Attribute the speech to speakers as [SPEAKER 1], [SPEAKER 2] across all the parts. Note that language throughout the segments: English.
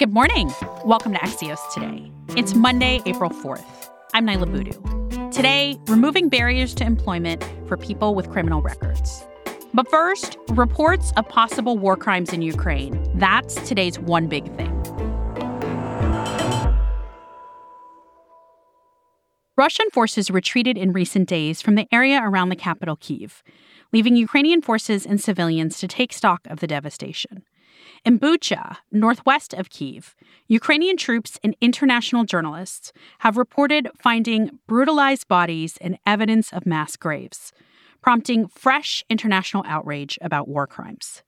[SPEAKER 1] Good morning. Welcome to Axios Today. It's Monday, April 4th. I'm Niala Boodhoo. Today, removing barriers to employment for people with criminal records. But first, reports of possible war crimes in Ukraine. That's today's one big thing. Russian forces retreated in recent days from the area around the capital, Kyiv, leaving Ukrainian forces and civilians to take stock of the devastation. In Bucha, northwest of Kiev, Ukrainian troops and international journalists have reported finding brutalized bodies and evidence of mass graves, prompting fresh international outrage about war crimes.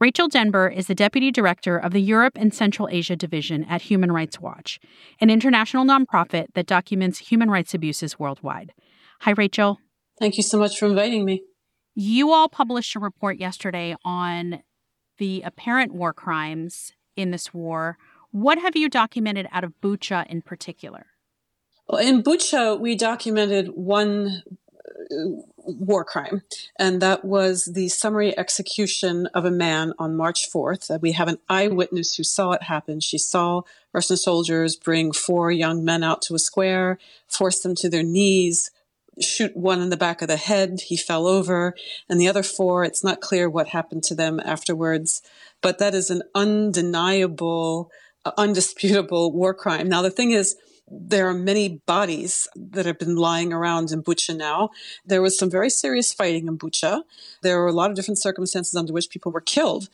[SPEAKER 1] Rachel Denber is the deputy director of the Europe and Central Asia Division at Human Rights Watch, an international nonprofit that documents human rights abuses worldwide. Hi, Rachel.
[SPEAKER 2] Thank you so much for inviting me.
[SPEAKER 1] You all published a report yesterday on the apparent war crimes in this war. What have you documented out of Bucha in particular?
[SPEAKER 2] In Bucha, we documented one uh, war crime, and that was the summary execution of a man on March 4th. Uh, we have an eyewitness who saw it happen. She saw Russian soldiers bring four young men out to a square, force them to their knees, shoot one in the back of the head. He fell over. And the other four, it's not clear what happened to them afterwards. But that is an undeniable, uh, undisputable war crime. Now, the thing is, there are many bodies that have been lying around in Bucha now. There was some very serious fighting in Bucha. There were a lot of different circumstances under which people were killed.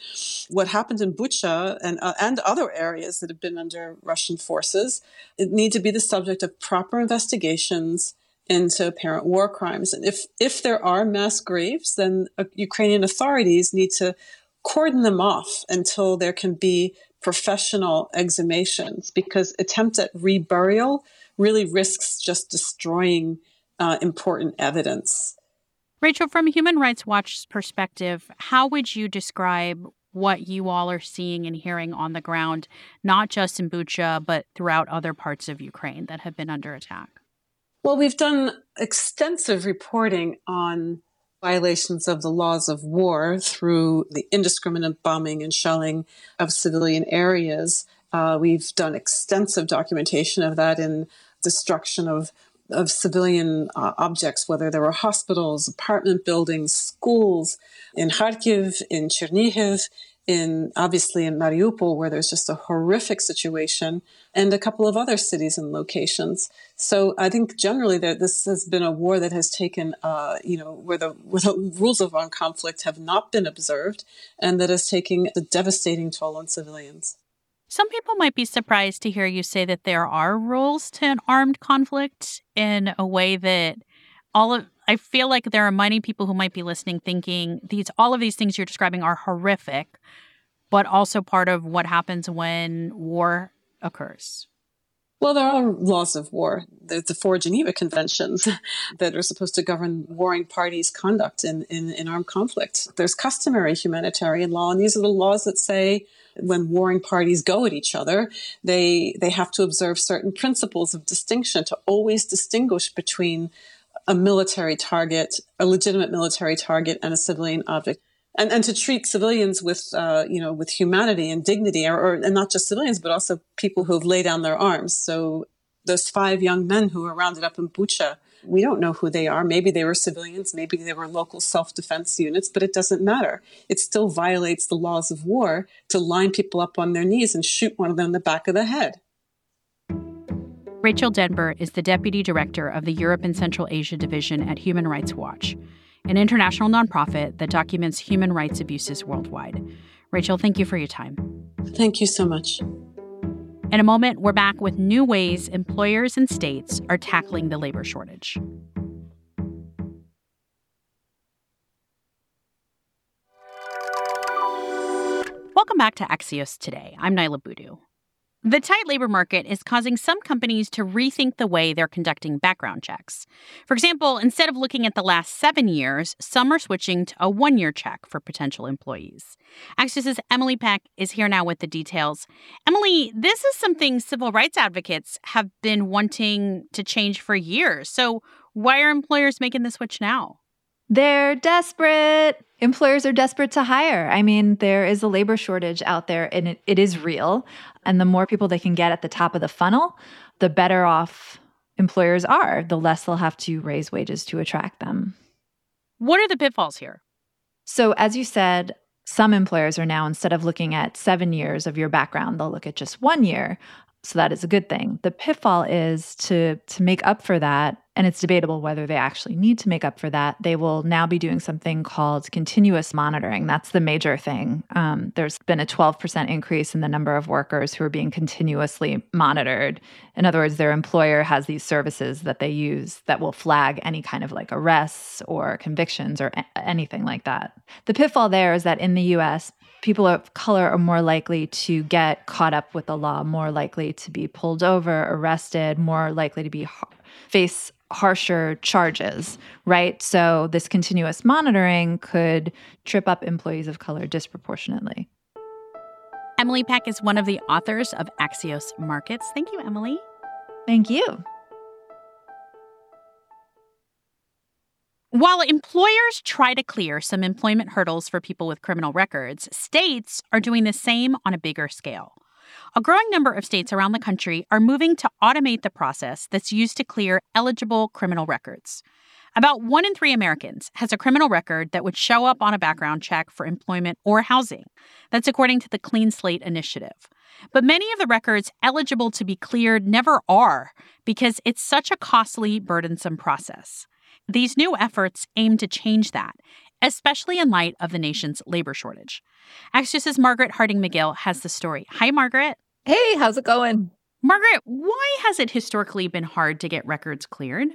[SPEAKER 2] What happened in Bucha and, uh, and other areas that have been under Russian forces, it need to be the subject of proper investigations into apparent war crimes. And if, if there are mass graves, then uh, Ukrainian authorities need to cordon them off until there can be professional exhumations because attempt at reburial really risks just destroying uh, important evidence.
[SPEAKER 1] Rachel, from Human Rights Watch's perspective, how would you describe what you all are seeing and hearing on the ground, not just in Bucha, but throughout other parts of Ukraine that have been under attack?
[SPEAKER 2] Well, we've done extensive reporting on violations of the laws of war through the indiscriminate bombing and shelling of civilian areas. Uh, we've done extensive documentation of that in destruction of of civilian uh, objects, whether there were hospitals, apartment buildings, schools in Kharkiv, in Chernihiv, in obviously in Mariupol, where there's just a horrific situation, and a couple of other cities and locations. So I think generally that this has been a war that has taken, uh, you know, where the, where the rules of armed conflict have not been observed, and that is taking a devastating toll on civilians.
[SPEAKER 1] Some people might be surprised to hear you say that there are rules to an armed conflict in a way that all of I feel like there are many people who might be listening thinking these all of these things you're describing are horrific, but also part of what happens when war occurs.
[SPEAKER 2] Well, there are laws of war. There's the four Geneva Conventions that are supposed to govern warring parties' conduct in, in, in armed conflict. There's customary humanitarian law, and these are the laws that say when warring parties go at each other, they they have to observe certain principles of distinction to always distinguish between a military target, a legitimate military target, and a civilian object. And, and to treat civilians with, uh, you know, with humanity and dignity, or, or, and not just civilians, but also people who have laid down their arms. So those five young men who were rounded up in Bucha, we don't know who they are. Maybe they were civilians, maybe they were local self-defense units, but it doesn't matter. It still violates the laws of war to line people up on their knees and shoot one of them in the back of the head.
[SPEAKER 1] Rachel Denber is the Deputy Director of the Europe and Central Asia Division at Human Rights Watch, an international nonprofit that documents human rights abuses worldwide. Rachel, thank you for your time.
[SPEAKER 2] Thank you so much.
[SPEAKER 1] In a moment, we're back with new ways employers and states are tackling the labor shortage. Welcome back to Axios Today. I'm Niala Boodhoo. The tight labor market is causing some companies to rethink the way they're conducting background checks. For example, instead of looking at the last seven years, some are switching to a one year check for potential employees. Axios' Emily Peck is here now with the details. Emily, this is something civil rights advocates have been wanting to change for years. So, why are employers making the switch now?
[SPEAKER 3] They're desperate. Employers are desperate to hire. I mean, there is a labor shortage out there and it, it is real. And the more people they can get at the top of the funnel, the better off employers are, the less they'll have to raise wages to attract them.
[SPEAKER 1] What are the pitfalls here?
[SPEAKER 3] So, as you said, some employers are now, instead of looking at seven years of your background, they'll look at just one year. So that is a good thing. The pitfall is to to make up for that, and it's debatable whether they actually need to make up for that. They will now be doing something called continuous monitoring. That's the major thing. Um, there's been a 12% increase in the number of workers who are being continuously monitored. In other words, their employer has these services that they use that will flag any kind of like arrests or convictions or a- anything like that. The pitfall there is that in the US, people of color are more likely to get caught up with the law, more likely to be pulled over, arrested, more likely to be face harsher charges, right? So this continuous monitoring could trip up employees of color disproportionately.
[SPEAKER 1] Emily Peck is one of the authors of Axios Markets. Thank you, Emily.
[SPEAKER 3] Thank you.
[SPEAKER 1] While employers try to clear some employment hurdles for people with criminal records, states are doing the same on a bigger scale. A growing number of states around the country are moving to automate the process that's used to clear eligible criminal records. About one in three Americans has a criminal record that would show up on a background check for employment or housing. That's according to the Clean Slate Initiative. But many of the records eligible to be cleared never are because it's such a costly, burdensome process. These new efforts aim to change that, especially in light of the nation's labor shortage. Axios' Margaret Harding McGill has the story. Hi, Margaret.
[SPEAKER 4] Hey, how's it going?
[SPEAKER 1] Margaret, why has it historically been hard to get records cleared?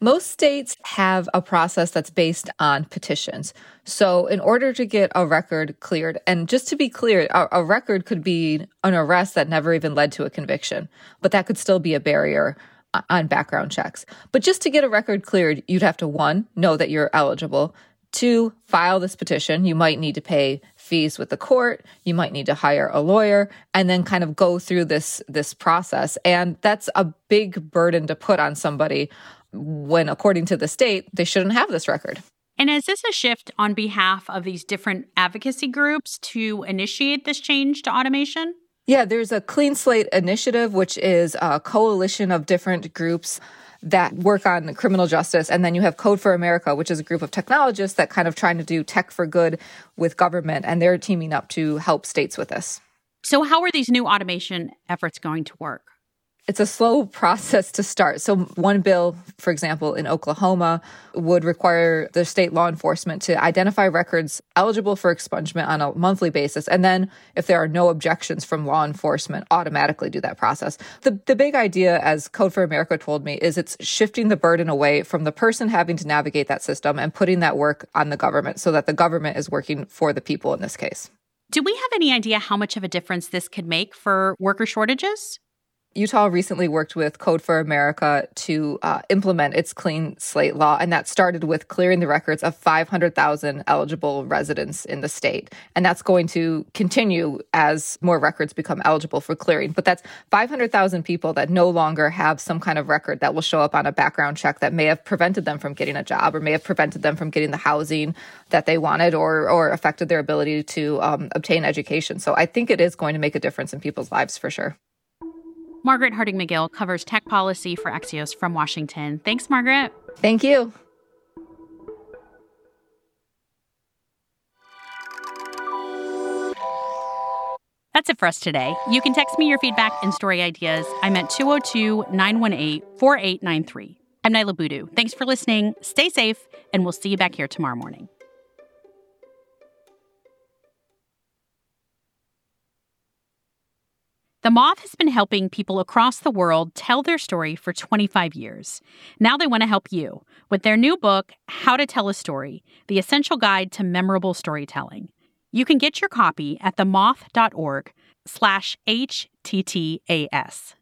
[SPEAKER 4] Most states have a process that's based on petitions. So, in order to get a record cleared, and just to be clear, a, a, record could be an arrest that never even led to a conviction, but that could still be a barrier on background checks. But just to get a record cleared, you'd have to one, know that you're eligible, two, file this petition. You might need to pay fees with the court, you might need to hire a lawyer and then kind of go through this this process. And that's a big burden to put on somebody when according to the state, they shouldn't have this record.
[SPEAKER 1] And is this a shift on behalf of these different advocacy groups to initiate this change to automation?
[SPEAKER 4] Yeah, there's a Clean Slate Initiative, which is a coalition of different groups that work on criminal justice. And then you have Code for America, which is a group of technologists that kind of trying to do tech for good with government. And they're teaming up to help states with this.
[SPEAKER 1] So, how are these new automation efforts going to work?
[SPEAKER 4] It's a slow process to start. So, one bill, for example, in Oklahoma would require the state law enforcement to identify records eligible for expungement on a monthly basis. And then, if there are no objections from law enforcement, automatically do that process. The, the big idea, as Code for America told me, is it's shifting the burden away from the person having to navigate that system and putting that work on the government so that the government is working for the people in this case.
[SPEAKER 1] Do we have any idea how much of a difference this could make for worker shortages?
[SPEAKER 4] Utah recently worked with Code for America to uh, implement its clean slate law, and that started with clearing the records of 500,000 eligible residents in the state. And that's going to continue as more records become eligible for clearing. But that's 500,000 people that no longer have some kind of record that will show up on a background check that may have prevented them from getting a job or may have prevented them from getting the housing that they wanted or, or affected their ability to um, obtain education. So I think it is going to make a difference in people's lives for sure.
[SPEAKER 1] Margaret Harding McGill covers tech policy for Axios from Washington. Thanks, Margaret.
[SPEAKER 4] Thank you.
[SPEAKER 1] That's it for us today. You can text me your feedback and story ideas. I'm at 202 918 4893. I'm Niala Boodhoo. Thanks for listening. Stay safe, and we'll see you back here tomorrow morning. The Moth has been helping people across the world tell their story for 25 years. Now they want to help you with their new book, How to Tell a Story The Essential Guide to Memorable Storytelling. You can get your copy at themoth.org slash HTTAS.